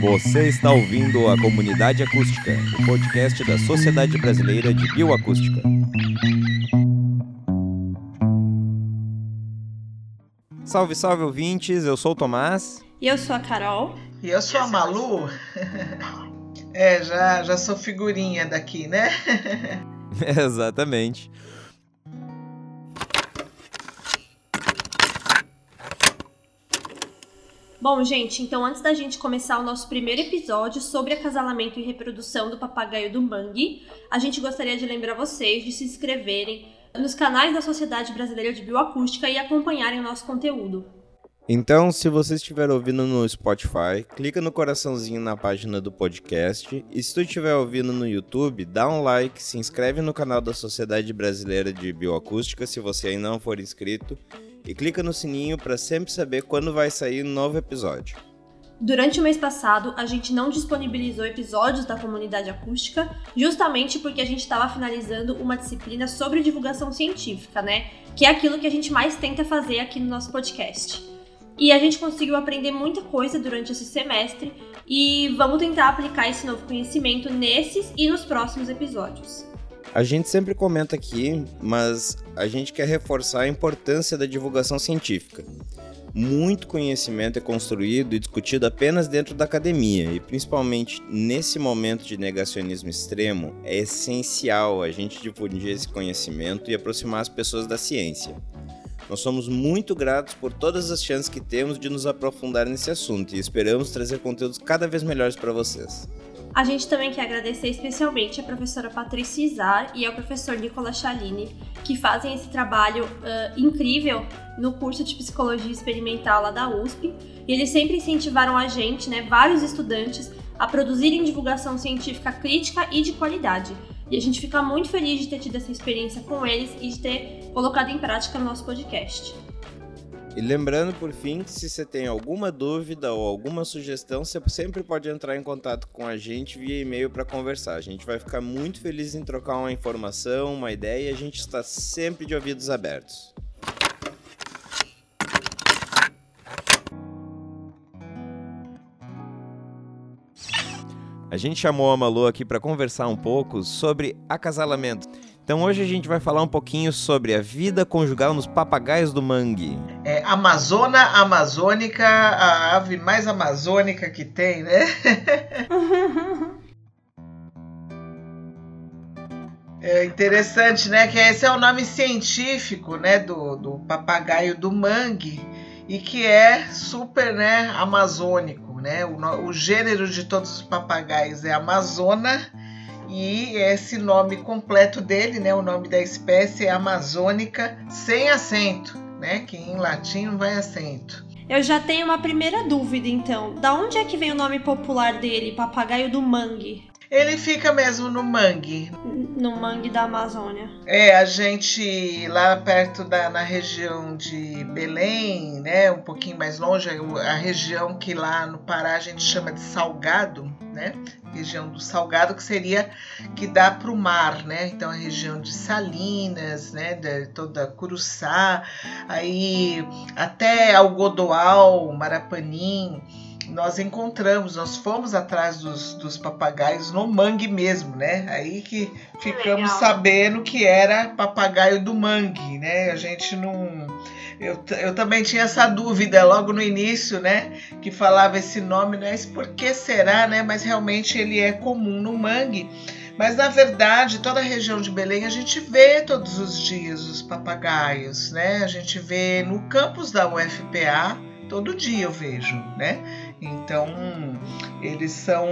Você está ouvindo a Comunidade Acústica, o podcast da Sociedade Brasileira de Bioacústica. Salve, salve ouvintes, eu sou o Tomás. E eu sou a Carol. E eu sou a Malu. É, já, já sou figurinha daqui, né? Exatamente. Bom, gente, então antes da gente começar o nosso primeiro episódio sobre acasalamento e reprodução do papagaio do mangue, a gente gostaria de lembrar vocês de se inscreverem nos canais da Sociedade Brasileira de Bioacústica e acompanharem o nosso conteúdo. Então, se você estiver ouvindo no Spotify, clica no coraçãozinho na página do podcast. E se tu estiver ouvindo no YouTube, dá um like, se inscreve no canal da Sociedade Brasileira de Bioacústica se você ainda não for inscrito e clica no sininho para sempre saber quando vai sair um novo episódio. Durante o mês passado, a gente não disponibilizou episódios da comunidade acústica, justamente porque a gente estava finalizando uma disciplina sobre divulgação científica, né? Que é aquilo que a gente mais tenta fazer aqui no nosso podcast. E a gente conseguiu aprender muita coisa durante esse semestre e vamos tentar aplicar esse novo conhecimento nesses e nos próximos episódios. A gente sempre comenta aqui, mas a gente quer reforçar a importância da divulgação científica. Muito conhecimento é construído e discutido apenas dentro da academia, e principalmente nesse momento de negacionismo extremo, é essencial a gente difundir esse conhecimento e aproximar as pessoas da ciência. Nós somos muito gratos por todas as chances que temos de nos aprofundar nesse assunto e esperamos trazer conteúdos cada vez melhores para vocês. A gente também quer agradecer especialmente a professora Patrícia Izar e ao professor Nicolas Chalini, que fazem esse trabalho uh, incrível no curso de Psicologia Experimental lá da USP. E eles sempre incentivaram a gente, né, vários estudantes, a produzirem divulgação científica crítica e de qualidade. E a gente fica muito feliz de ter tido essa experiência com eles e de ter colocado em prática no nosso podcast. E lembrando, por fim, que se você tem alguma dúvida ou alguma sugestão, você sempre pode entrar em contato com a gente via e-mail para conversar. A gente vai ficar muito feliz em trocar uma informação, uma ideia e a gente está sempre de ouvidos abertos. A gente chamou a Malu aqui para conversar um pouco sobre acasalamento. Então hoje a gente vai falar um pouquinho sobre a vida conjugal nos papagaios do mangue. É, Amazona amazônica, a ave mais amazônica que tem, né? É interessante, né? Que esse é o nome científico, né? Do, do papagaio do mangue e que é super, né? Amazônico, né? O, o gênero de todos os papagaios é Amazona e esse nome completo dele, né, o nome da espécie é amazônica sem acento, né, que em latim não vai acento. Eu já tenho uma primeira dúvida então. Da onde é que vem o nome popular dele, papagaio do mangue? Ele fica mesmo no mangue. No mangue da Amazônia. É, a gente lá perto da na região de Belém, né, um pouquinho mais longe, a região que lá no Pará a gente chama de Salgado, né? Região do Salgado que seria que dá para o mar, né? Então a região de Salinas, né? De toda Curuçá, aí até Algodoal, Marapanim nós encontramos, nós fomos atrás dos, dos papagaios no mangue mesmo, né? Aí que ficamos Legal. sabendo que era papagaio do mangue, né? A gente não. Eu, eu também tinha essa dúvida logo no início, né? Que falava esse nome, né? Por que será, né? Mas realmente ele é comum no mangue. Mas na verdade, toda a região de Belém a gente vê todos os dias os papagaios, né? A gente vê no campus da UFPA, todo dia eu vejo, né? Então, eles são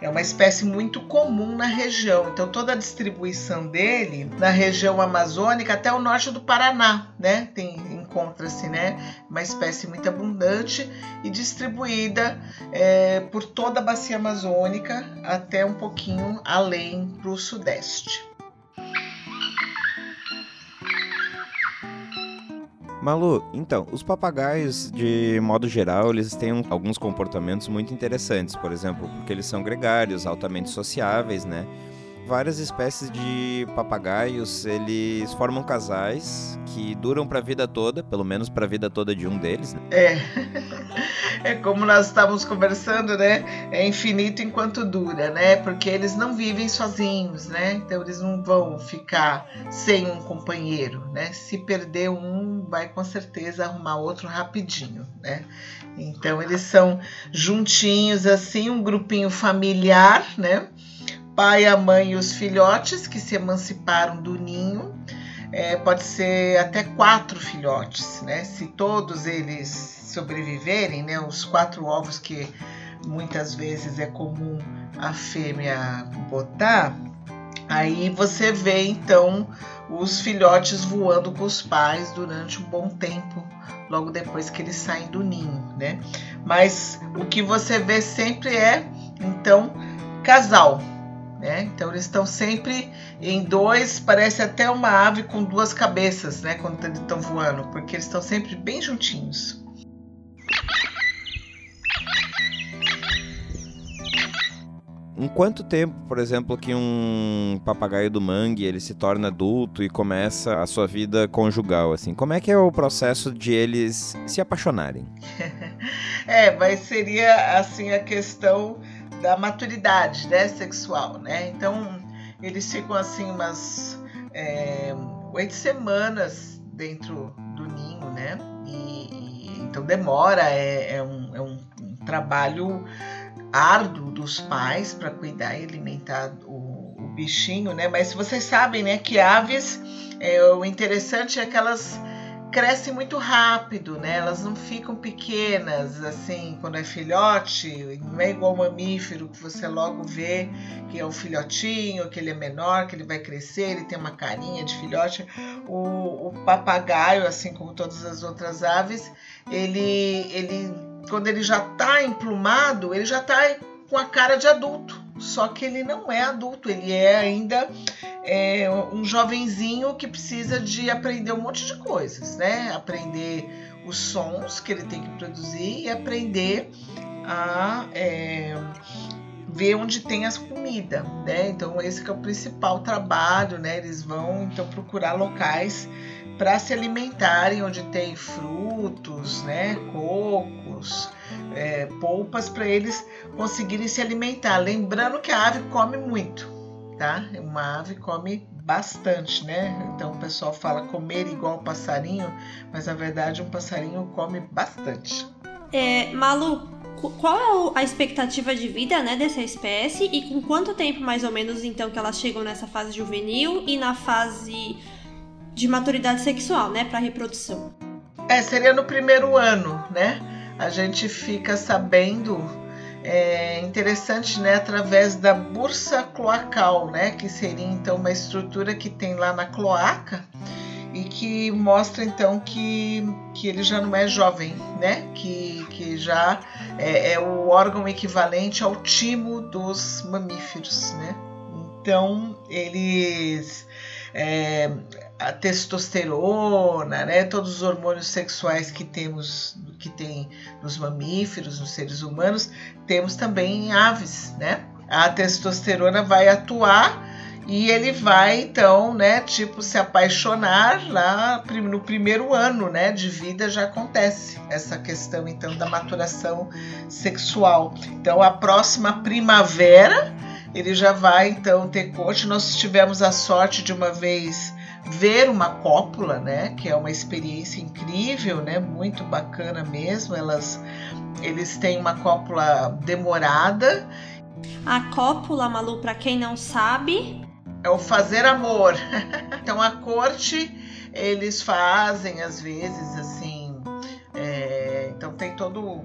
é uma espécie muito comum na região. Então, toda a distribuição dele na região amazônica até o norte do Paraná, né? Tem encontra-se, né, uma espécie muito abundante e distribuída é, por toda a bacia amazônica até um pouquinho além para o sudeste. Malu, então, os papagaios, de modo geral, eles têm alguns comportamentos muito interessantes. Por exemplo, porque eles são gregários, altamente sociáveis, né? Várias espécies de papagaios, eles formam casais que duram para a vida toda, pelo menos para a vida toda de um deles. Né? É. é como nós estávamos conversando, né? É infinito enquanto dura, né? Porque eles não vivem sozinhos, né? Então eles não vão ficar sem um companheiro, né? Se perder um, vai com certeza arrumar outro rapidinho, né? Então eles são juntinhos assim, um grupinho familiar, né? Pai, a mãe e os filhotes que se emanciparam do ninho é, pode ser até quatro filhotes, né? Se todos eles sobreviverem, né? Os quatro ovos que muitas vezes é comum a fêmea botar, aí você vê então os filhotes voando com os pais durante um bom tempo, logo depois que eles saem do ninho, né? Mas o que você vê sempre é então casal, né? Então eles estão sempre em dois, parece até uma ave com duas cabeças, né? Quando eles estão voando, porque eles estão sempre bem juntinhos. Em quanto tempo, por exemplo, que um papagaio do mangue ele se torna adulto e começa a sua vida conjugal, assim? Como é que é o processo de eles se apaixonarem? é, mas seria assim a questão da maturidade né, sexual, né? Então eles ficam assim umas é, oito semanas dentro do ninho, né? E, e então demora, é, é, um, é um, trabalho árduo dos pais para cuidar e alimentar o, o, bichinho, né? Mas vocês sabem, né, que aves, é, o interessante é que elas crescem muito rápido, né? Elas não ficam pequenas, assim, quando é filhote, não é igual mamífero que você logo vê que é um filhotinho, que ele é menor, que ele vai crescer, ele tem uma carinha de filhote. O, o papagaio, assim como todas as outras aves, ele, ele quando ele já está emplumado, ele já está com a cara de adulto. Só que ele não é adulto, ele é ainda é, um jovenzinho que precisa de aprender um monte de coisas, né? Aprender os sons que ele tem que produzir e aprender a é, ver onde tem as comidas, né? Então esse é o principal trabalho, né? Eles vão então procurar locais para se alimentarem onde tem frutos, né? Cocos, é, polpas para eles conseguirem se alimentar. Lembrando que a ave come muito, tá? Uma ave come bastante, né? Então o pessoal fala comer igual passarinho, mas na verdade um passarinho come bastante. É, Malu, qual é a expectativa de vida né, dessa espécie e com quanto tempo mais ou menos então que elas chegam nessa fase juvenil e na fase de maturidade sexual, né, para reprodução? É, seria no primeiro ano, né? A gente fica sabendo é interessante, né, através da bursa cloacal, né, que seria então uma estrutura que tem lá na cloaca e que mostra então que, que ele já não é jovem, né, que, que já é, é o órgão equivalente ao timo dos mamíferos, né. Então eles é, a testosterona, né, todos os hormônios sexuais que temos, que tem nos mamíferos, nos seres humanos, temos também em aves, né? A testosterona vai atuar e ele vai então, né, tipo se apaixonar lá no primeiro ano, né, de vida já acontece essa questão então da maturação sexual. Então a próxima primavera ele já vai então ter coach. Nós tivemos a sorte de uma vez ver uma cópula, né, que é uma experiência incrível, né, muito bacana mesmo. Elas, eles têm uma cópula demorada. A cópula, Malu, para quem não sabe, é o fazer amor. então a corte eles fazem às vezes assim, é, então tem todo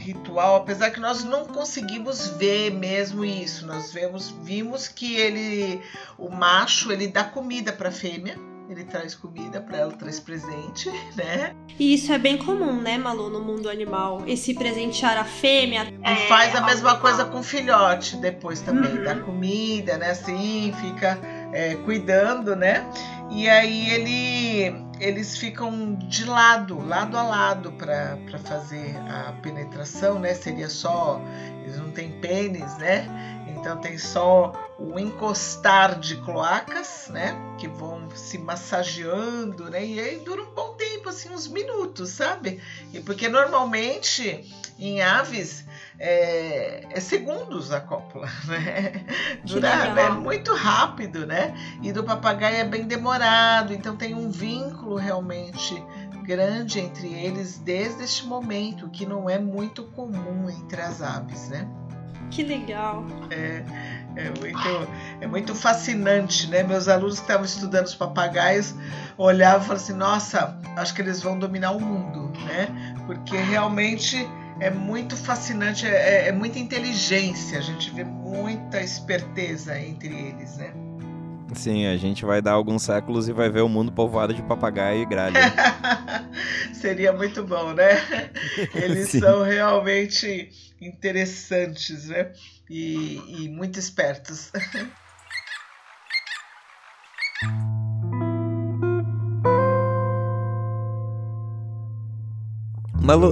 ritual, apesar que nós não conseguimos ver mesmo isso. Nós vemos, vimos que ele, o macho, ele dá comida para a fêmea. Ele traz comida para ela, traz presente, né? E isso é bem comum, né, Malu, no mundo animal. Esse presentear a fêmea. E faz a mesma coisa com o filhote depois também. Uhum. Dá comida, né? Assim, fica é, cuidando, né? E aí ele eles ficam de lado, lado a lado para fazer a penetração, né? Seria só, eles não têm pênis, né? Então tem só o encostar de cloacas, né? Que vão se massageando, né? E aí dura um bom tempo, assim, uns minutos, sabe? E porque normalmente em aves é, é segundos a cópula, né? Dura, é muito rápido, né? E do papagaio é bem demorado, então tem um vínculo realmente grande entre eles desde este momento, que não é muito comum entre as aves, né? Que legal. É, é, muito, é muito fascinante, né? Meus alunos que estavam estudando os papagaios olhavam e falavam assim: nossa, acho que eles vão dominar o mundo, né? Porque realmente é muito fascinante, é, é, é muita inteligência, a gente vê muita esperteza entre eles, né? Sim, a gente vai dar alguns séculos e vai ver o mundo povoado de papagaio e gralha. Seria muito bom, né? Eles são realmente interessantes, né? E, e muito espertos.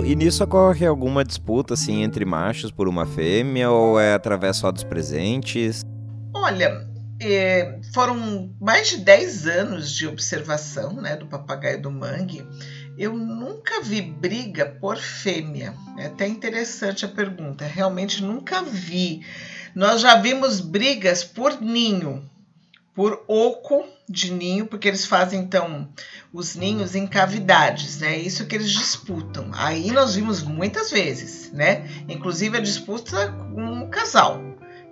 E nisso ocorre alguma disputa assim entre machos por uma fêmea ou é através só dos presentes? Olha, é, foram mais de 10 anos de observação né, do papagaio do mangue. Eu nunca vi briga por fêmea. É até interessante a pergunta. Realmente nunca vi. Nós já vimos brigas por ninho, por oco de ninho, porque eles fazem então os ninhos em cavidades, né? Isso que eles disputam. Aí nós vimos muitas vezes, né? Inclusive a disputa com um casal.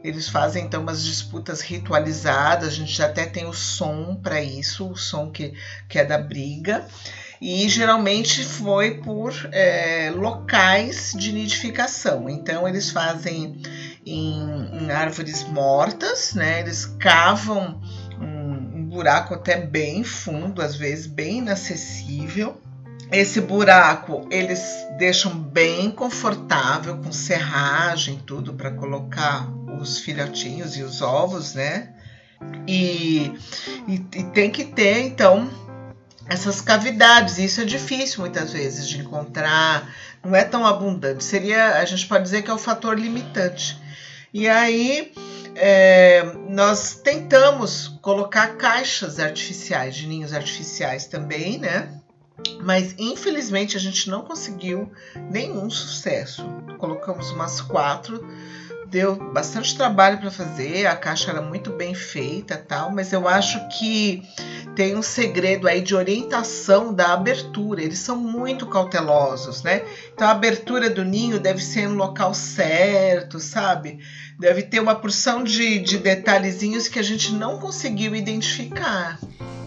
Eles fazem então umas disputas ritualizadas, a gente até tem o som para isso, o som que, que é da briga. E geralmente foi por é, locais de nidificação. Então eles fazem em, em árvores mortas, né? Eles cavam buraco até bem fundo, às vezes bem inacessível esse buraco eles deixam bem confortável com serragem tudo para colocar os filhotinhos e os ovos, né? E, e, e tem que ter então essas cavidades. Isso é difícil muitas vezes de encontrar, não é tão abundante. Seria, a gente pode dizer que é o fator limitante. E aí é, nós tentamos colocar caixas artificiais, de ninhos artificiais também, né? Mas infelizmente a gente não conseguiu nenhum sucesso. Colocamos umas quatro deu bastante trabalho para fazer, a caixa era muito bem feita, tal, mas eu acho que tem um segredo aí de orientação da abertura. Eles são muito cautelosos, né? Então a abertura do ninho deve ser no local certo, sabe? Deve ter uma porção de, de detalhezinhos que a gente não conseguiu identificar.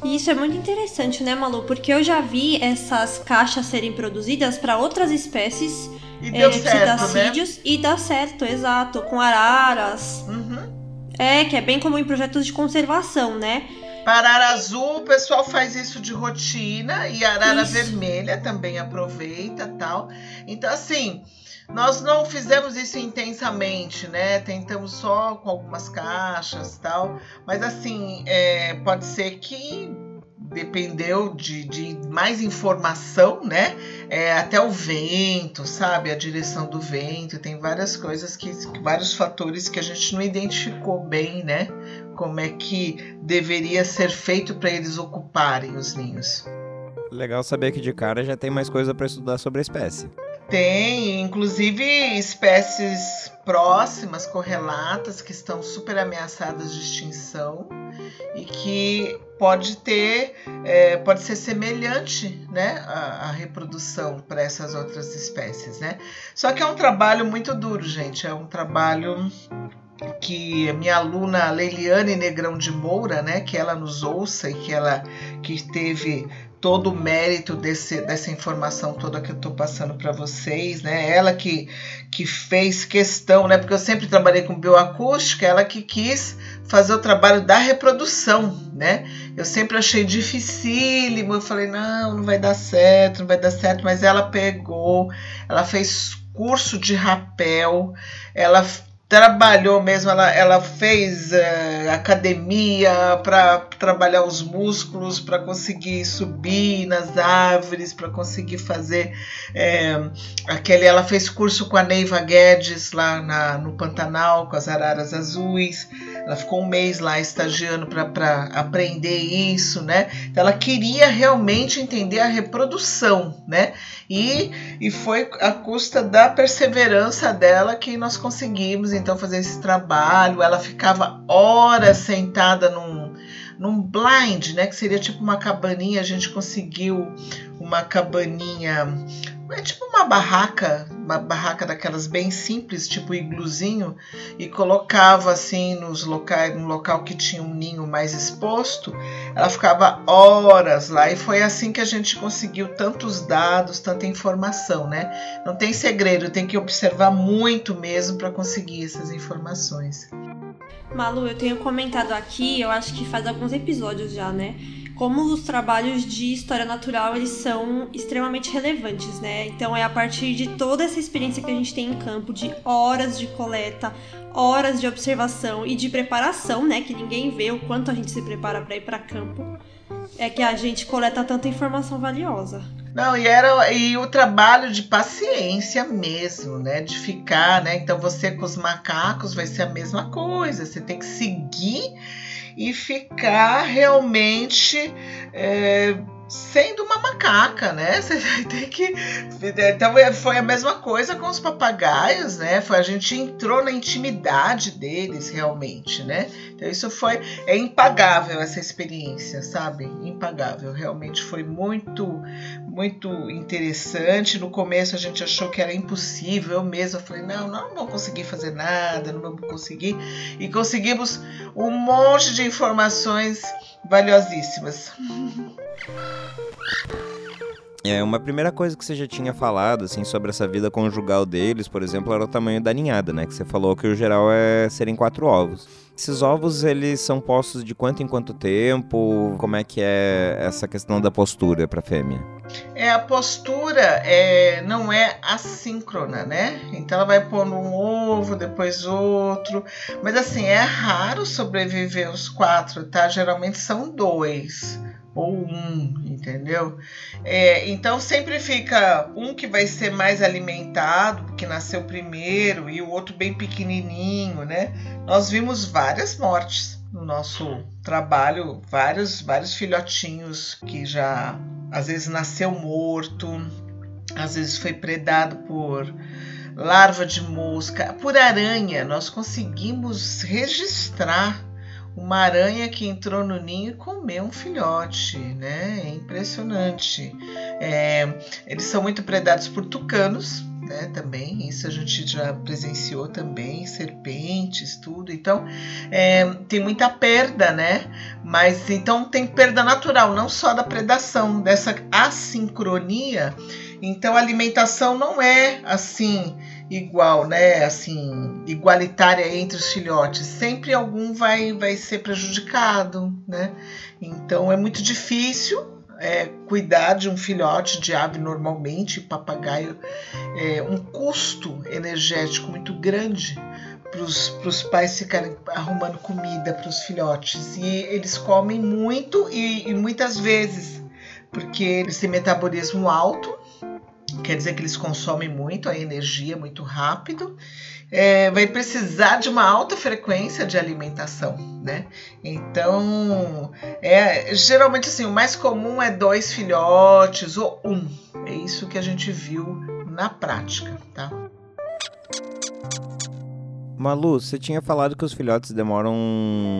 E isso é muito interessante, né, Malu? Porque eu já vi essas caixas serem produzidas para outras espécies e deu é, certo, né? e dá certo, exato, com araras. Uhum. É, que é bem como em projetos de conservação, né? Para azul, o pessoal faz isso de rotina e arara isso. vermelha também aproveita tal. Então, assim, nós não fizemos isso intensamente, né? Tentamos só com algumas caixas tal. Mas, assim, é, pode ser que dependeu de, de mais informação, né? É, até o vento, sabe? A direção do vento, tem várias coisas que, vários fatores que a gente não identificou bem, né? Como é que deveria ser feito para eles ocuparem os ninhos. Legal saber que de cara já tem mais coisa para estudar sobre a espécie. Tem, inclusive, espécies próximas, correlatas, que estão super ameaçadas de extinção e que pode ter, é, pode ser semelhante, né, a, a reprodução para essas outras espécies, né? Só que é um trabalho muito duro, gente. É um trabalho que minha aluna Leiliane Negrão de Moura, né, que ela nos ouça e que ela que teve todo o mérito desse, dessa informação toda que eu estou passando para vocês, né? Ela que, que fez questão, né? Porque eu sempre trabalhei com bioacústica, ela que quis fazer o trabalho da reprodução, né? Eu sempre achei dificílimo, eu falei, não, não vai dar certo, não vai dar certo, mas ela pegou, ela fez curso de rapel, ela trabalhou mesmo, ela, ela fez uh, academia para trabalhar os músculos, para conseguir subir nas árvores, para conseguir fazer é, aquele. Ela fez curso com a Neiva Guedes lá na, no Pantanal, com as araras azuis. Ela ficou um mês lá estagiando para aprender isso, né? Então ela queria realmente entender a reprodução, né? E, e foi a custa da perseverança dela que nós conseguimos então fazer esse trabalho. Ela ficava horas sentada num, num blind, né? Que seria tipo uma cabaninha. A gente conseguiu uma cabaninha é tipo uma barraca, uma barraca daquelas bem simples, tipo igluzinho, e colocava assim nos locais, no local que tinha um ninho mais exposto, ela ficava horas lá e foi assim que a gente conseguiu tantos dados, tanta informação, né? Não tem segredo, tem que observar muito mesmo para conseguir essas informações. Malu, eu tenho comentado aqui, eu acho que faz alguns episódios já, né? Como os trabalhos de história natural eles são extremamente relevantes, né? Então é a partir de toda essa experiência que a gente tem em campo, de horas de coleta, horas de observação e de preparação, né? Que ninguém vê o quanto a gente se prepara para ir para campo, é que a gente coleta tanta informação valiosa. Não, e era e o trabalho de paciência mesmo, né? De ficar, né? Então você com os macacos vai ser a mesma coisa. Você tem que seguir e ficar realmente é, sendo uma macaca, né? Você vai ter que. Então é, foi a mesma coisa com os papagaios, né? Foi, a gente entrou na intimidade deles realmente, né? Então isso foi. É impagável essa experiência, sabe? Impagável. Realmente foi muito, muito interessante. No começo a gente achou que era impossível. Eu mesma falei, não, não vamos conseguir fazer nada, não vamos conseguir. E conseguimos um monte de informações valiosíssimas. É, uma primeira coisa que você já tinha falado, assim, sobre essa vida conjugal deles, por exemplo, era o tamanho da ninhada, né? Que você falou que o geral é serem quatro ovos. Esses ovos, eles são postos de quanto em quanto tempo? Como é que é essa questão da postura para fêmea? É, a postura é, não é assíncrona, né? Então ela vai pôr um ovo, depois outro. Mas assim, é raro sobreviver os quatro, tá? Geralmente são dois ou um, entendeu? É, então sempre fica um que vai ser mais alimentado, porque nasceu primeiro, e o outro bem pequenininho, né? Nós vimos várias mortes no nosso trabalho, vários, vários filhotinhos que já às vezes nasceu morto, às vezes foi predado por larva de mosca, por aranha. Nós conseguimos registrar uma aranha que entrou no ninho e comeu um filhote, né? É impressionante. É, eles são muito predados por tucanos, né? Também isso a gente já presenciou também, serpentes, tudo. Então é, tem muita perda, né? Mas então tem perda natural, não só da predação, dessa assincronia. Então a alimentação não é assim igual, né? Assim, igualitária entre os filhotes. Sempre algum vai, vai ser prejudicado, né? Então é muito difícil é, cuidar de um filhote de ave normalmente, papagaio, é um custo energético muito grande para os pais ficarem arrumando comida para os filhotes. E eles comem muito e, e muitas vezes, porque eles têm metabolismo alto, quer dizer que eles consomem muito a energia muito rápido, é, vai precisar de uma alta frequência de alimentação, né? Então, é, geralmente assim, o mais comum é dois filhotes ou um. É isso que a gente viu na prática, tá? Malu, você tinha falado que os filhotes demoram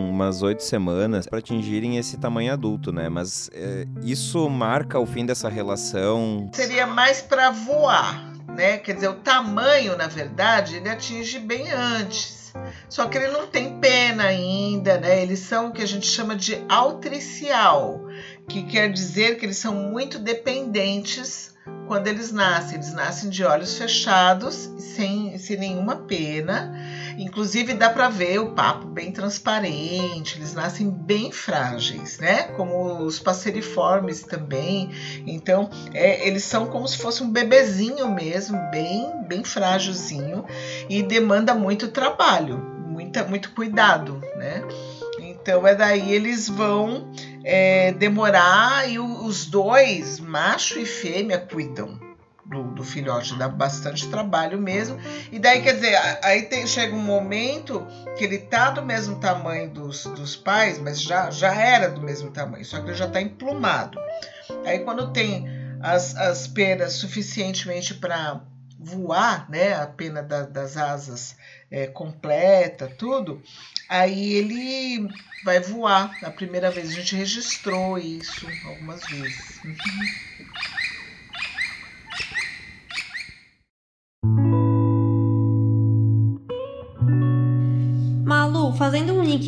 umas oito semanas para atingirem esse tamanho adulto, né? Mas é, isso marca o fim dessa relação? Seria mais para voar, né? Quer dizer, o tamanho, na verdade, ele atinge bem antes. Só que ele não tem pena ainda, né? Eles são o que a gente chama de altricial, que quer dizer que eles são muito dependentes quando eles nascem. Eles nascem de olhos fechados, sem, sem nenhuma pena. Inclusive dá para ver o papo bem transparente, eles nascem bem frágeis, né? Como os passeriformes também. Então, é, eles são como se fosse um bebezinho mesmo, bem, bem frágilzinho e demanda muito trabalho, muita, muito cuidado, né? Então é daí eles vão é, demorar e os dois, macho e fêmea, cuidam do, do, filhote, dá bastante trabalho mesmo. E daí, quer dizer, aí tem, chega um momento que ele tá do mesmo tamanho dos, dos pais, mas já, já era do mesmo tamanho, só que ele já tá emplumado. Aí quando tem as, as penas suficientemente para voar, né, a pena da, das asas é, completa, tudo, aí ele vai voar. A primeira vez a gente registrou isso algumas vezes.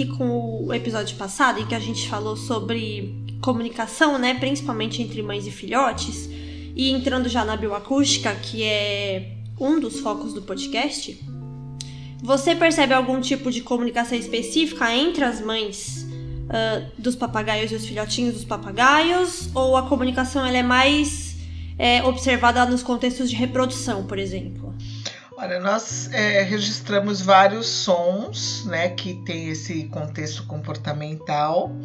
Com o episódio passado, em que a gente falou sobre comunicação, né, principalmente entre mães e filhotes, e entrando já na bioacústica, que é um dos focos do podcast, você percebe algum tipo de comunicação específica entre as mães uh, dos papagaios e os filhotinhos dos papagaios? Ou a comunicação ela é mais é, observada nos contextos de reprodução, por exemplo? Olha, nós é, registramos vários sons, né, que tem esse contexto comportamental.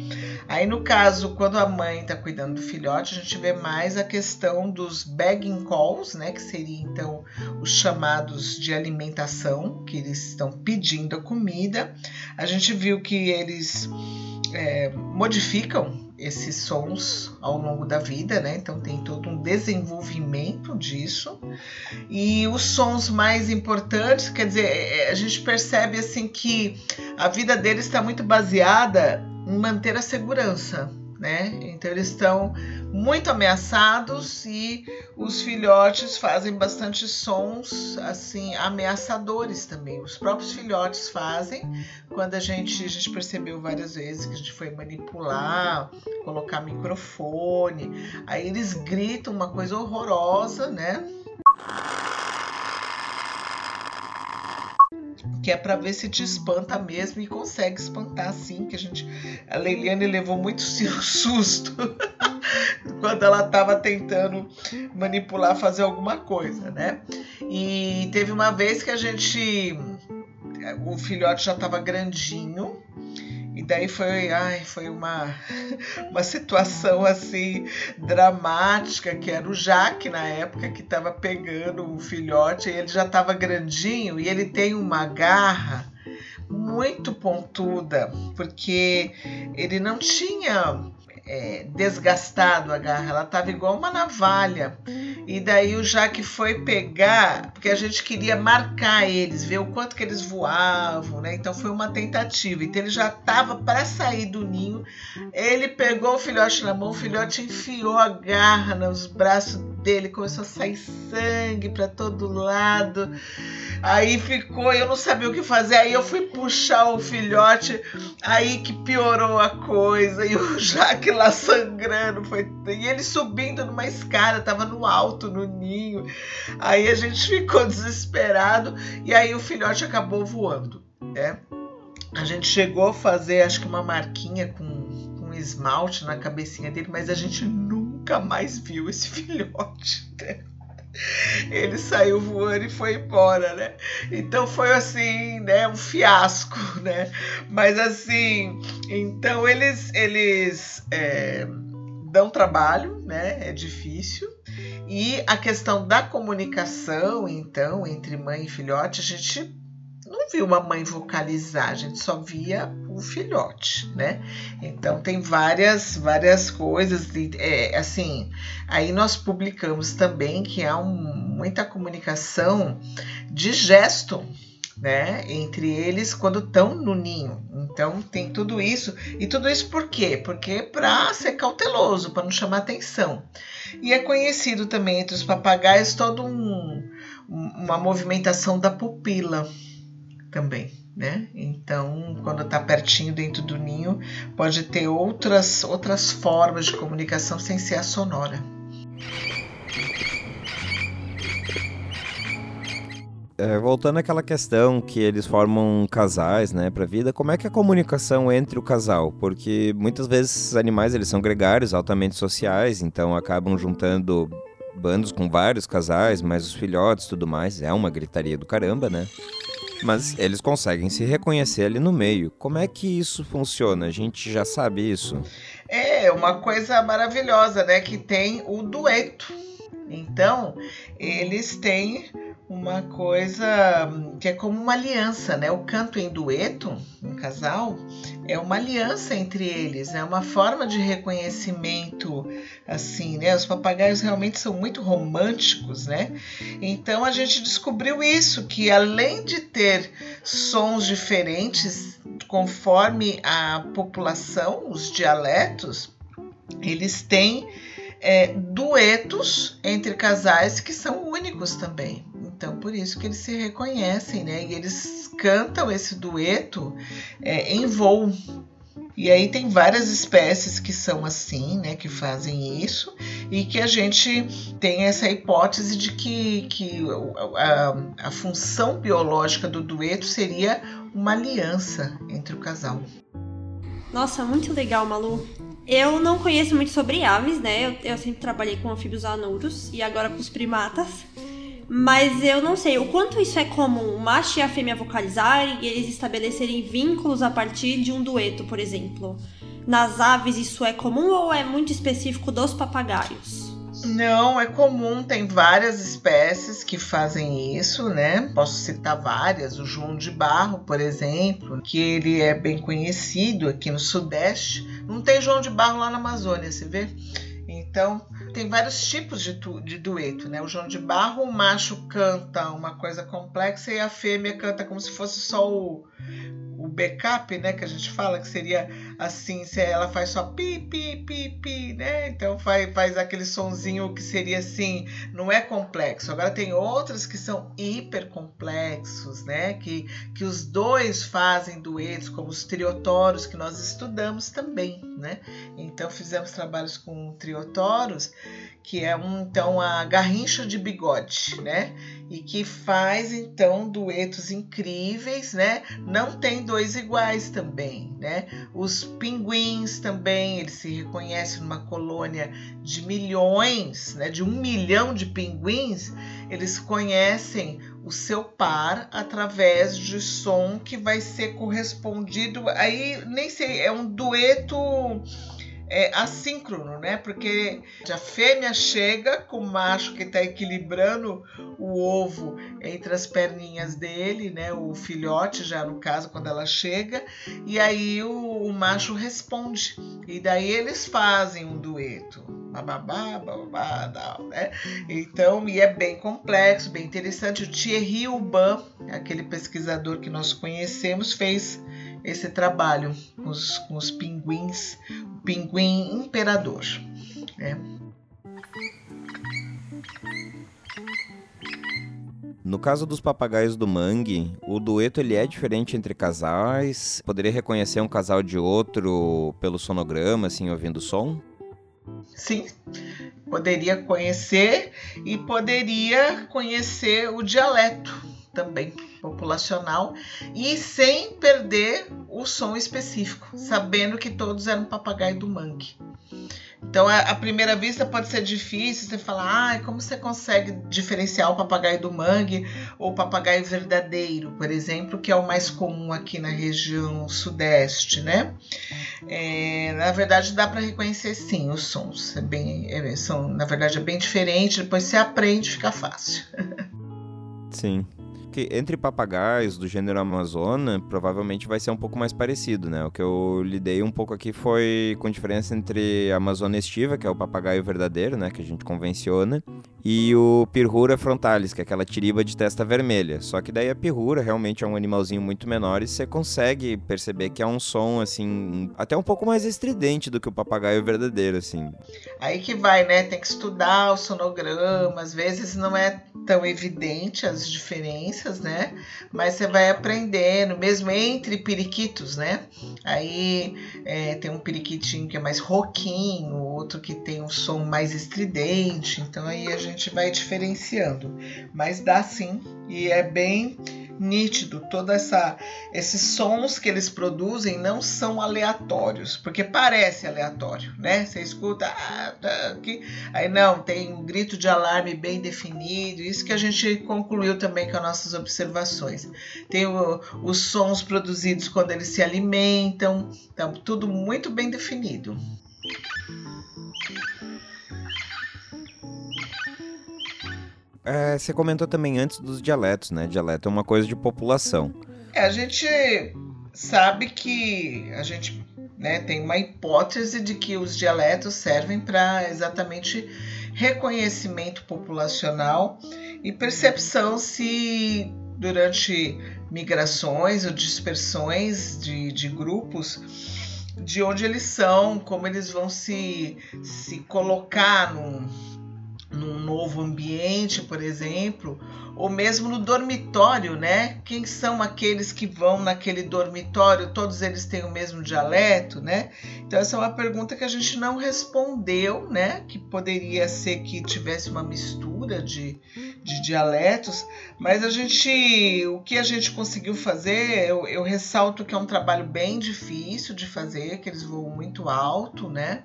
Aí, no caso, quando a mãe está cuidando do filhote, a gente vê mais a questão dos begging calls, né, que seria então os chamados de alimentação, que eles estão pedindo a comida. A gente viu que eles é, modificam esses sons ao longo da vida, né? Então tem todo um desenvolvimento disso. E os sons mais importantes, quer dizer, é, é, a gente percebe assim que a vida deles está muito baseada em manter a segurança, né? Então eles estão muito ameaçados e os filhotes fazem bastante sons assim ameaçadores também. Os próprios filhotes fazem quando a gente a gente percebeu várias vezes que a gente foi manipular, colocar microfone, aí eles gritam uma coisa horrorosa, né? Que é para ver se te espanta mesmo e consegue espantar sim, que a gente a Leiliane levou muito susto quando ela estava tentando manipular, fazer alguma coisa, né? E teve uma vez que a gente o filhote já estava grandinho daí foi, ai, foi uma, uma situação assim dramática, que era o Jaque na época que estava pegando o filhote, e ele já estava grandinho e ele tem uma garra muito pontuda, porque ele não tinha é, desgastado a garra, ela estava igual uma navalha. E daí o Jaque foi pegar, porque a gente queria marcar eles, ver o quanto que eles voavam, né? Então foi uma tentativa. Então ele já estava para sair do ninho. Ele pegou o filhote na mão, o filhote enfiou a garra nos braços dele, começou a sair sangue para todo lado. Aí ficou, eu não sabia o que fazer. Aí eu fui puxar o filhote, aí que piorou a coisa. E o Jaque lá sangrando. Foi... E ele subindo numa escada, tava no alto, no ninho. Aí a gente ficou desesperado. E aí o filhote acabou voando. Né? A gente chegou a fazer, acho que uma marquinha com, com esmalte na cabecinha dele, mas a gente nunca mais viu esse filhote. Né? ele saiu voando e foi embora, né? Então foi assim, né, um fiasco, né? Mas assim, então eles eles é, dão trabalho, né? É difícil. E a questão da comunicação, então, entre mãe e filhote, a gente não viu uma mãe vocalizar, a gente só via o filhote, né? Então tem várias várias coisas, é, assim. Aí nós publicamos também que há um, muita comunicação de gesto, né, entre eles quando estão no ninho. Então tem tudo isso e tudo isso por quê? Porque para ser cauteloso, para não chamar atenção. E é conhecido também entre os papagaios todo um, uma movimentação da pupila também, né? Então, quando está pertinho dentro do ninho, pode ter outras outras formas de comunicação sem ser a sonora. É, voltando àquela questão que eles formam casais, né, para vida, como é que é a comunicação entre o casal? Porque muitas vezes esses animais eles são gregários, altamente sociais, então acabam juntando bandos com vários casais, mas os filhotes, tudo mais, é uma gritaria do caramba, né? Mas eles conseguem se reconhecer ali no meio. Como é que isso funciona? A gente já sabe isso. É uma coisa maravilhosa, né? Que tem o dueto. Então, eles têm uma coisa que é como uma aliança, né? O canto em dueto, um casal, é uma aliança entre eles, é uma forma de reconhecimento, assim, né? Os papagaios realmente são muito românticos, né? Então a gente descobriu isso, que além de ter sons diferentes conforme a população, os dialetos, eles têm é, duetos entre casais que são únicos também. Então, por isso que eles se reconhecem, né? E eles cantam esse dueto é, em voo. E aí tem várias espécies que são assim, né, que fazem isso, e que a gente tem essa hipótese de que, que a, a função biológica do dueto seria uma aliança entre o casal. Nossa, muito legal, Malu. Eu não conheço muito sobre aves, né? Eu, eu sempre trabalhei com anfíbios anuros e agora com os primatas. Mas eu não sei o quanto isso é comum, o macho e a fêmea vocalizarem e eles estabelecerem vínculos a partir de um dueto, por exemplo. Nas aves isso é comum ou é muito específico dos papagaios? Não, é comum, tem várias espécies que fazem isso, né? Posso citar várias, o João de Barro, por exemplo, que ele é bem conhecido aqui no Sudeste. Não tem João de Barro lá na Amazônia, você vê? Então, tem vários tipos de, tu, de dueto, né? O João de Barro, o macho canta uma coisa complexa e a fêmea canta como se fosse só o, o backup, né, que a gente fala que seria assim, se ela faz só pi pi pi pi, né? Então faz, faz aquele sonzinho que seria assim, não é complexo. Agora tem outros que são hiper complexos, né? Que que os dois fazem duetos, como os triotoros que nós estudamos também, né? Então fizemos trabalhos com triotoros que é um, então a garrincha de bigode, né? E que faz então duetos incríveis, né? Não tem dois iguais também, né? Os pinguins também, eles se reconhecem numa colônia de milhões, né? De um milhão de pinguins, eles conhecem o seu par através de som que vai ser correspondido. Aí nem sei, é um dueto é, assíncrono, né? Porque a fêmea chega com o macho que está equilibrando o ovo entre as perninhas dele, né? O filhote, já no caso, quando ela chega, e aí o, o macho responde. E daí eles fazem um dueto. Bababá, bababá, né? Então, e é bem complexo, bem interessante. O Thierry Uban, aquele pesquisador que nós conhecemos, fez esse trabalho com os, com os pinguins, pinguim imperador. Né? No caso dos papagaios do mangue, o dueto ele é diferente entre casais? Poderia reconhecer um casal de outro pelo sonograma, assim, ouvindo o som? Sim, poderia conhecer e poderia conhecer o dialeto também populacional e sem perder o som específico, sabendo que todos eram papagaio do mangue. Então, à primeira vista pode ser difícil você falar, ah, como você consegue diferenciar o papagaio do mangue ou o papagaio verdadeiro, por exemplo, que é o mais comum aqui na região sudeste, né? É, na verdade, dá para reconhecer sim os sons. É bem, é, são, na verdade, é bem diferente. Depois você aprende, fica fácil. Sim que entre papagaios do gênero Amazona, provavelmente vai ser um pouco mais parecido, né? O que eu lidei um pouco aqui foi com diferença entre a Amazona estiva, que é o papagaio verdadeiro, né? Que a gente convenciona, e o Pirrura frontalis, que é aquela tiriba de testa vermelha. Só que daí a pirrura realmente é um animalzinho muito menor e você consegue perceber que é um som, assim, até um pouco mais estridente do que o papagaio verdadeiro, assim. Aí que vai, né? Tem que estudar o sonograma, às vezes não é tão evidente as diferenças né? Mas você vai aprendendo, mesmo entre periquitos, né? Aí é, tem um periquitinho que é mais roquinho, outro que tem um som mais estridente. Então aí a gente vai diferenciando. Mas dá sim, e é bem nítido. Toda essa esses sons que eles produzem não são aleatórios, porque parece aleatório, né? Você escuta ah, tá aqui, aí não tem um grito de alarme bem definido. Isso que a gente concluiu também com as nossas observações. Tem o, os sons produzidos quando eles se alimentam, então tudo muito bem definido. É, você comentou também antes dos dialetos, né? Dialeto é uma coisa de população. É, a gente sabe que a gente né, tem uma hipótese de que os dialetos servem para exatamente reconhecimento populacional e percepção se durante migrações ou dispersões de, de grupos de onde eles são, como eles vão se, se colocar num, num novo ambiente, por exemplo, ou mesmo no dormitório, né? Quem são aqueles que vão naquele dormitório? Todos eles têm o mesmo dialeto, né? Então essa é uma pergunta que a gente não respondeu, né? Que poderia ser que tivesse uma mistura de, de dialetos, mas a gente, o que a gente conseguiu fazer, eu, eu ressalto que é um trabalho bem difícil de fazer, que eles voam muito alto, né?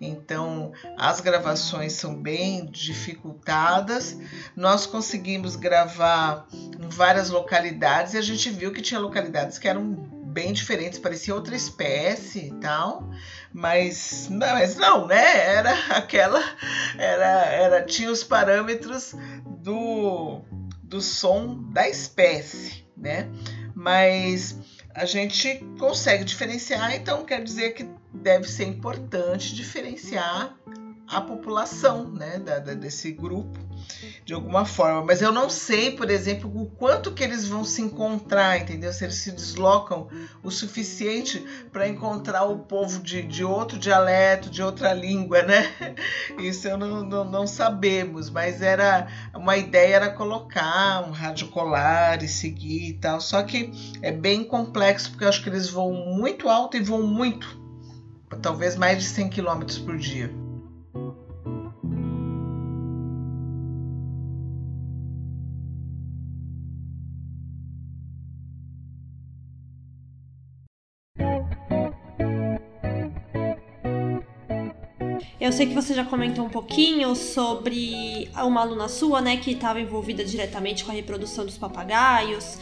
Então as gravações são bem dificultadas. Nós conseguimos gravar em várias localidades e a gente viu que tinha localidades que eram bem diferentes, parecia outra espécie e tal, mas, mas não, né? Era aquela, era, era tinha os parâmetros do, do som da espécie, né? Mas a gente consegue diferenciar, então quer dizer que deve ser importante diferenciar a população né, da, da, desse grupo de alguma forma. Mas eu não sei, por exemplo, o quanto que eles vão se encontrar, entendeu? Se eles se deslocam o suficiente para encontrar o povo de, de outro dialeto, de outra língua, né? Isso eu não, não, não sabemos, mas era uma ideia era colocar um rádio colar e seguir e tal. Só que é bem complexo porque eu acho que eles voam muito alto e voam muito, talvez mais de 100 km por dia. Eu sei que você já comentou um pouquinho sobre uma aluna sua, né, que estava envolvida diretamente com a reprodução dos papagaios.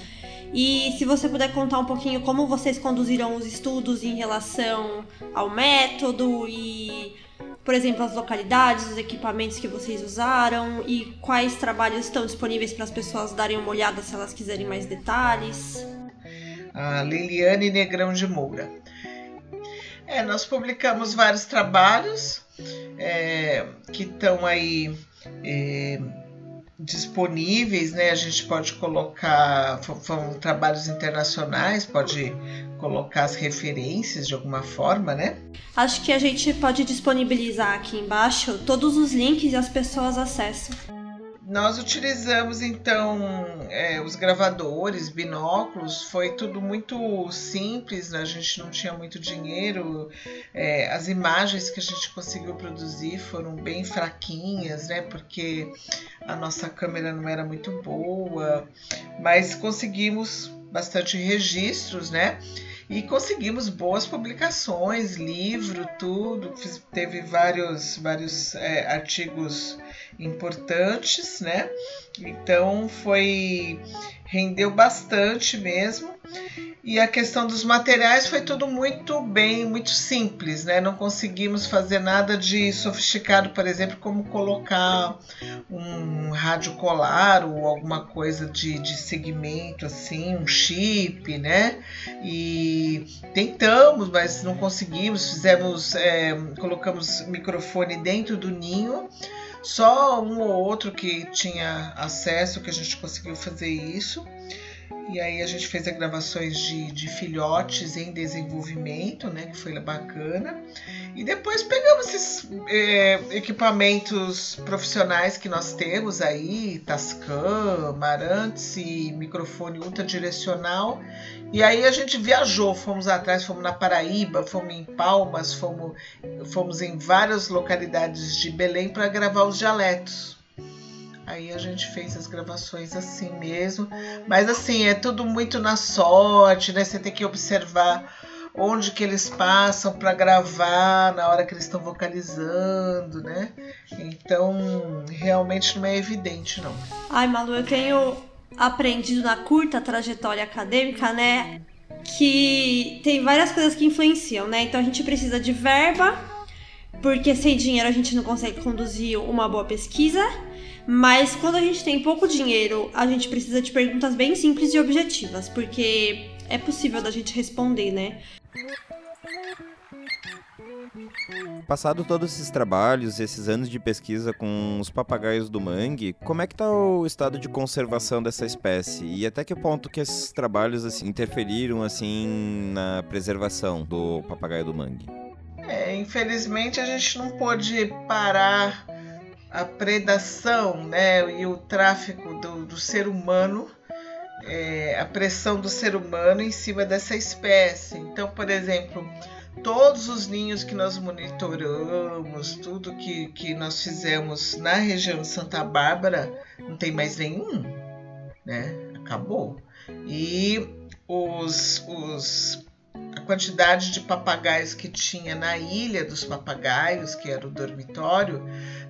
E se você puder contar um pouquinho como vocês conduziram os estudos em relação ao método e, por exemplo, as localidades, os equipamentos que vocês usaram e quais trabalhos estão disponíveis para as pessoas darem uma olhada se elas quiserem mais detalhes. A Liliane Negrão de Moura. É, nós publicamos vários trabalhos é, que estão aí é, disponíveis, né? A gente pode colocar, foram trabalhos internacionais, pode colocar as referências de alguma forma, né? Acho que a gente pode disponibilizar aqui embaixo todos os links e as pessoas acessam. Nós utilizamos então é, os gravadores, binóculos, foi tudo muito simples, né? a gente não tinha muito dinheiro, é, as imagens que a gente conseguiu produzir foram bem fraquinhas, né? Porque a nossa câmera não era muito boa, mas conseguimos bastante registros, né? e conseguimos boas publicações, livro, tudo. Fiz, teve vários, vários é, artigos importantes, né? Então foi rendeu bastante mesmo. E a questão dos materiais foi tudo muito bem, muito simples, né? Não conseguimos fazer nada de sofisticado, por exemplo, como colocar um rádio colar ou alguma coisa de, de segmento assim, um chip, né? E tentamos, mas não conseguimos. Fizemos, é, colocamos microfone dentro do ninho. Só um ou outro que tinha acesso que a gente conseguiu fazer isso. E aí a gente fez as gravações de, de filhotes em desenvolvimento, né? Que foi bacana. E depois pegamos esses é, equipamentos profissionais que nós temos aí, Tascam, Marantz e microfone ultradirecional. E aí a gente viajou, fomos atrás, fomos na Paraíba, fomos em Palmas, fomos, fomos em várias localidades de Belém para gravar os dialetos. Aí a gente fez as gravações assim mesmo. Mas assim, é tudo muito na sorte, né? Você tem que observar onde que eles passam para gravar na hora que eles estão vocalizando, né? Então, realmente não é evidente, não. Ai, Malu, eu tenho aprendido na curta trajetória acadêmica, né? Que tem várias coisas que influenciam, né? Então a gente precisa de verba, porque sem dinheiro a gente não consegue conduzir uma boa pesquisa. Mas quando a gente tem pouco dinheiro, a gente precisa de perguntas bem simples e objetivas, porque é possível da gente responder, né? Passado todos esses trabalhos, esses anos de pesquisa com os papagaios do mangue, como é que está o estado de conservação dessa espécie e até que ponto que esses trabalhos assim interferiram assim na preservação do papagaio do mangue? É, infelizmente a gente não pôde parar a predação, né, e o tráfico do, do ser humano é, a pressão do ser humano em cima dessa espécie. Então, por exemplo, todos os ninhos que nós monitoramos, tudo que, que nós fizemos na região de Santa Bárbara, não tem mais nenhum, né? Acabou. E os, os a quantidade de papagaios que tinha na ilha dos papagaios, que era o dormitório,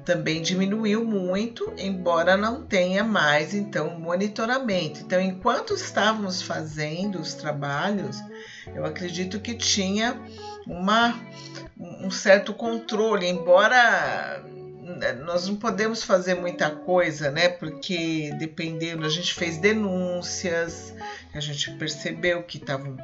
também diminuiu muito, embora não tenha mais então monitoramento. Então, enquanto estávamos fazendo os trabalhos, eu acredito que tinha uma, um certo controle, embora nós não podemos fazer muita coisa, né? Porque dependendo, a gente fez denúncias, a gente percebeu que estavam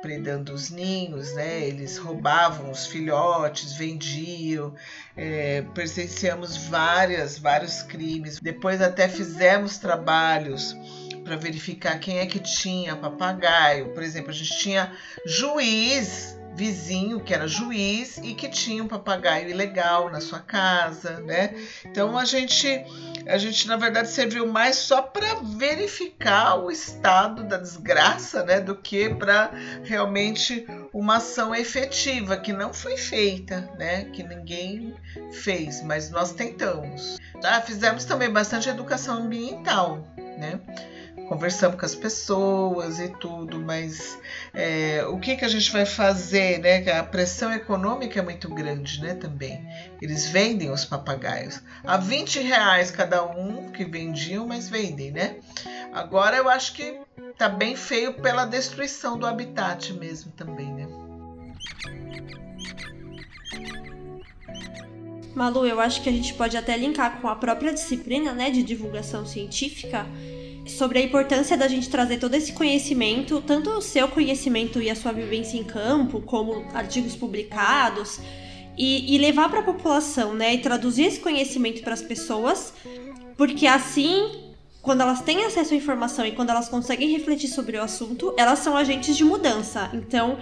predando os ninhos, né? Eles roubavam os filhotes, vendiam. É, presenciamos várias, vários crimes. Depois até fizemos trabalhos para verificar quem é que tinha papagaio. Por exemplo, a gente tinha juiz vizinho que era juiz e que tinha um papagaio ilegal na sua casa, né? Então a gente a gente na verdade serviu mais só para verificar o estado da desgraça, né, do que para realmente uma ação efetiva que não foi feita, né, que ninguém fez, mas nós tentamos. Ah, fizemos também bastante educação ambiental, né? Conversamos com as pessoas e tudo, mas é, o que, que a gente vai fazer, né? A pressão econômica é muito grande, né? Também. Eles vendem os papagaios. A 20 reais cada um que vendiam, mas vendem, né? Agora eu acho que tá bem feio pela destruição do habitat mesmo também, né? Malu, eu acho que a gente pode até linkar com a própria disciplina, né, de divulgação científica, sobre a importância da gente trazer todo esse conhecimento, tanto o seu conhecimento e a sua vivência em campo, como artigos publicados, e, e levar para a população, né? E traduzir esse conhecimento para as pessoas, porque assim, quando elas têm acesso à informação e quando elas conseguem refletir sobre o assunto, elas são agentes de mudança. Então,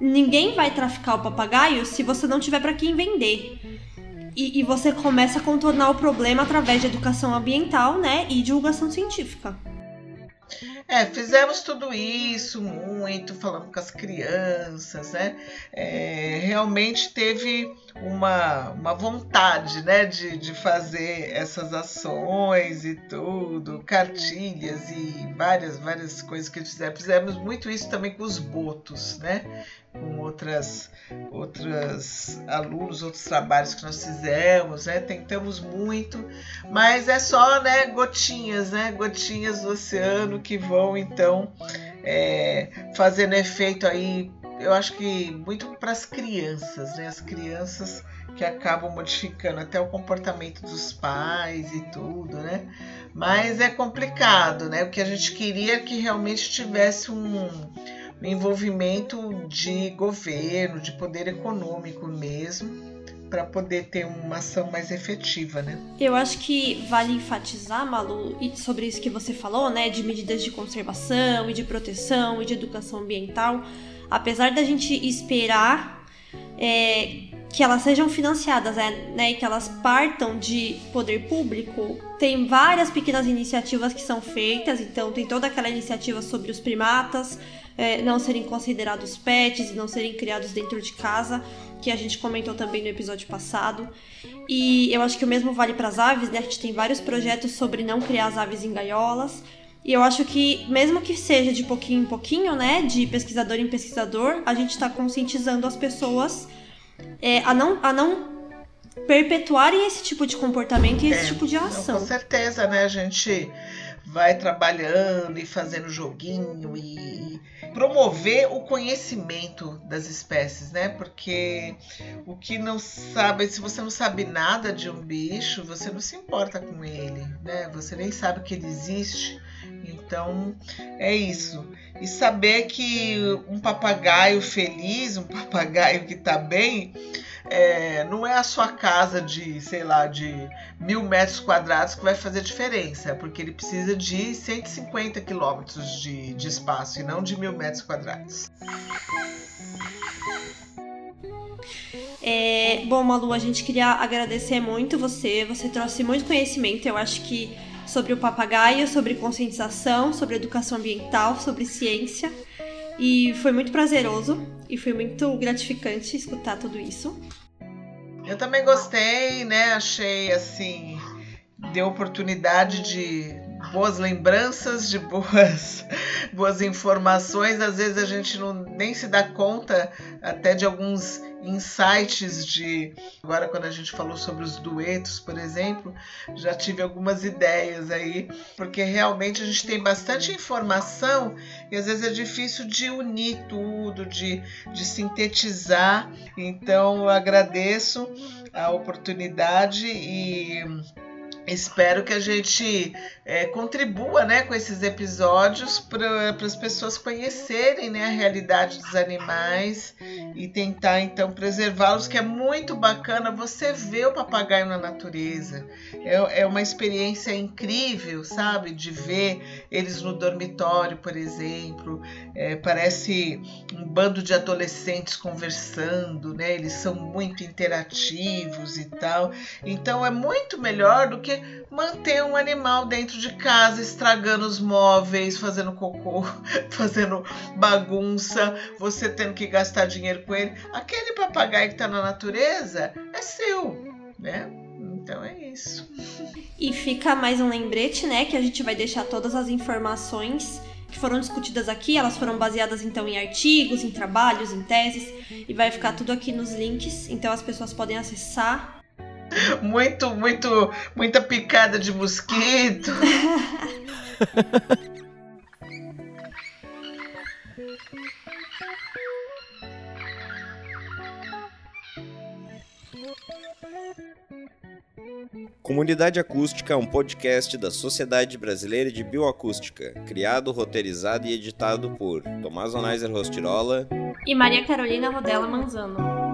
ninguém vai traficar o papagaio se você não tiver para quem vender. E, e, você começa a contornar o problema através de educação ambiental, né, e divulgação científica. É, fizemos tudo isso muito, falamos com as crianças, né? É, realmente teve uma, uma vontade, né, de, de fazer essas ações e tudo, cartilhas e várias, várias coisas que fizemos. Fizemos muito isso também com os botos, né? Com outras, outras alunos, outros trabalhos que nós fizemos, né? Tentamos muito, mas é só, né, gotinhas, né? Gotinhas do oceano que vão então é, fazendo efeito aí eu acho que muito para as crianças, né? As crianças que acabam modificando até o comportamento dos pais e tudo, né? Mas é complicado, né? O que a gente queria é que realmente tivesse um, um envolvimento de governo, de poder econômico mesmo, para poder ter uma ação mais efetiva, né? Eu acho que vale enfatizar, Malu, sobre isso que você falou, né, de medidas de conservação e de proteção e de educação ambiental apesar da gente esperar é, que elas sejam financiadas, né, né, e que elas partam de poder público, tem várias pequenas iniciativas que são feitas. Então, tem toda aquela iniciativa sobre os primatas é, não serem considerados pets e não serem criados dentro de casa. que a gente comentou também no episódio passado. E eu acho que o mesmo vale para as aves, né? A gente tem vários projetos sobre não criar as aves em gaiolas. E eu acho que, mesmo que seja de pouquinho em pouquinho, né, de pesquisador em pesquisador, a gente está conscientizando as pessoas é, a, não, a não perpetuarem esse tipo de comportamento e esse é, tipo de ação. com certeza, né? A gente vai trabalhando e fazendo joguinho e promover o conhecimento das espécies, né? Porque o que não sabe, se você não sabe nada de um bicho, você não se importa com ele, né? Você nem sabe que ele existe. Então é isso. E saber que um papagaio feliz, um papagaio que está bem, é, não é a sua casa de, sei lá, de mil metros quadrados que vai fazer diferença, porque ele precisa de 150 quilômetros de, de espaço e não de mil metros quadrados. É, bom, Malu, a gente queria agradecer muito você. Você trouxe muito conhecimento. Eu acho que sobre o papagaio, sobre conscientização, sobre educação ambiental, sobre ciência. E foi muito prazeroso e foi muito gratificante escutar tudo isso. Eu também gostei, né? Achei assim, deu oportunidade de boas lembranças, de boas, boas informações. Às vezes a gente não nem se dá conta até de alguns insights de agora quando a gente falou sobre os duetos, por exemplo, já tive algumas ideias aí, porque realmente a gente tem bastante informação e às vezes é difícil de unir tudo, de, de sintetizar. Então eu agradeço a oportunidade e Espero que a gente é, contribua né, com esses episódios para as pessoas conhecerem né, a realidade dos animais e tentar então preservá-los, que é muito bacana você ver o papagaio na natureza. É, é uma experiência incrível, sabe? De ver eles no dormitório, por exemplo. É, parece um bando de adolescentes conversando, né? Eles são muito interativos e tal. Então é muito melhor do que manter um animal dentro de casa, estragando os móveis, fazendo cocô, fazendo bagunça, você tendo que gastar dinheiro com ele. Aquele papagaio que está na natureza é seu, né? Então é isso. E fica mais um lembrete, né, que a gente vai deixar todas as informações que foram discutidas aqui, elas foram baseadas então em artigos, em trabalhos, em teses, e vai ficar tudo aqui nos links, então as pessoas podem acessar muito, muito, muita picada de mosquito. Comunidade Acústica é um podcast da Sociedade Brasileira de Bioacústica, criado, roteirizado e editado por Tomás Onaiser Rostirola e Maria Carolina Rodela Manzano.